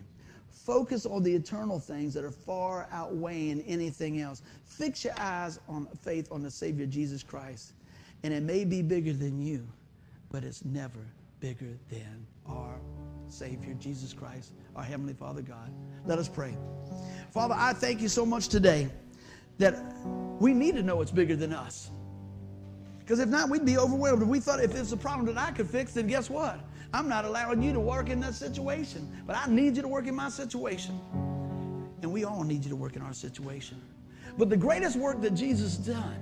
Speaker 1: Focus on the eternal things that are far outweighing anything else. Fix your eyes on faith on the Savior Jesus Christ. And it may be bigger than you, but it's never bigger than our Savior Jesus Christ, our Heavenly Father God. Let us pray. Father, I thank you so much today that we need to know it's bigger than us. Because if not, we'd be overwhelmed. If we thought if it's a problem that I could fix, then guess what? I'm not allowing you to work in that situation. But I need you to work in my situation. And we all need you to work in our situation. But the greatest work that Jesus done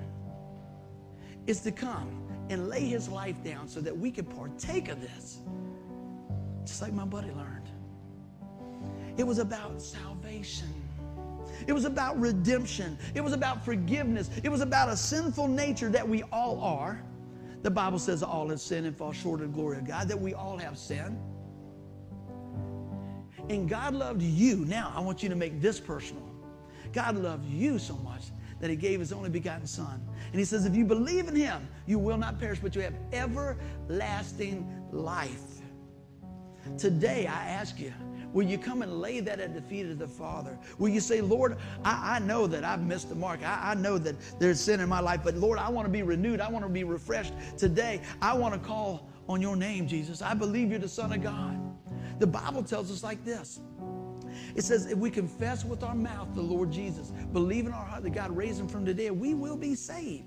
Speaker 1: is to come and lay his life down so that we can partake of this. Just like my buddy learned. It was about salvation. It was about redemption. It was about forgiveness. It was about a sinful nature that we all are The Bible says all have sinned and fall short of the glory of God, that we all have sinned. And God loved you. Now, I want you to make this personal. God loved you so much that he gave his only begotten son. And he says, if you believe in him, you will not perish, but you have everlasting life. Today, I ask you, will you come and lay that at the feet of the Father? Will you say, Lord, I, I know that I've missed the mark. I, I know that there's sin in my life, but Lord, I want to be renewed. I want to be refreshed today. I want to call on your name, Jesus. I believe you're the Son of God. The Bible tells us like this. It says, if we confess with our mouth the Lord Jesus, believe in our heart that God raised him from the dead, we will be saved.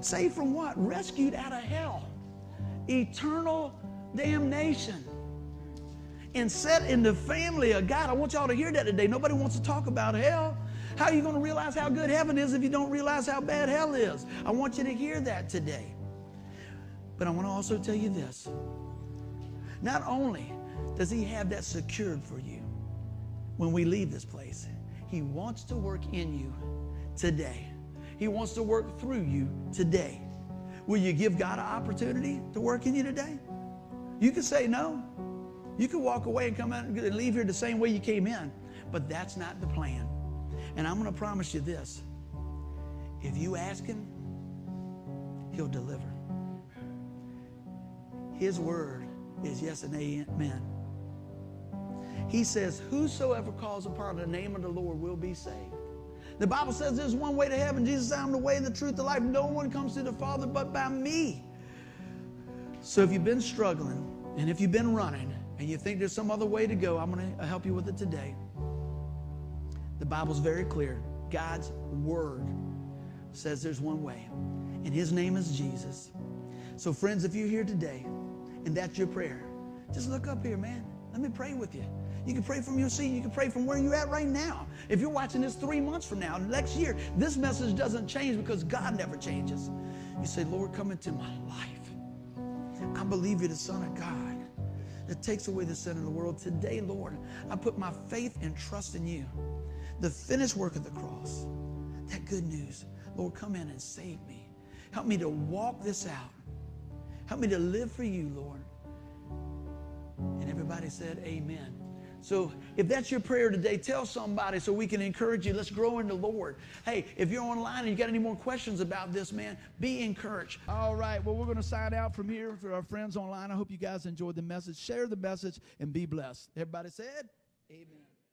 Speaker 1: Saved from what? Rescued out of hell. Eternal damnation and set in the family of God. I want y'all to hear that today. Nobody wants to talk about hell. How are you going to realize how good heaven is if you don't realize how bad hell is? I want you to hear that today. But I want to also tell you this. Not only does he have that secured for you when we leave this place, he wants to work in you today. He wants to work through you today. Will you give God an opportunity to work in you today? You can say no. You could walk away and come out and leave here the same way you came in, but that's not the plan. And I'm going to promise you this if you ask Him, He'll deliver. His word is yes and amen. He says, Whosoever calls upon the name of the Lord will be saved. The Bible says there's one way to heaven. Jesus said, I'm the way, the truth, the life. No one comes to the Father but by me. So if you've been struggling and if you've been running, and you think there's some other way to go, I'm going to help you with it today. The Bible's very clear. God's Word says there's one way, and His name is Jesus. So, friends, if you're here today and that's your prayer, just look up here, man. Let me pray with you. You can pray from your seat. You can pray from where you're at right now. If you're watching this three months from now, next year, this message doesn't change because God never changes. You say, Lord, come into my life. I believe you're the Son of God that takes away the sin of the world. Today, Lord, I put my faith and trust in you. The finished work of the cross, that good news. Lord, come in and save me. Help me to walk this out. Help me to live for you, Lord. And everybody said, Amen. So if that's your prayer today, tell somebody so we can encourage you. Let's grow in the Lord. Hey, if you're online and you got any more questions about this, man, be encouraged. All right. Well, we're going to sign out from here for our friends online. I hope you guys enjoyed the message. Share the message and be blessed. Everybody said, Amen.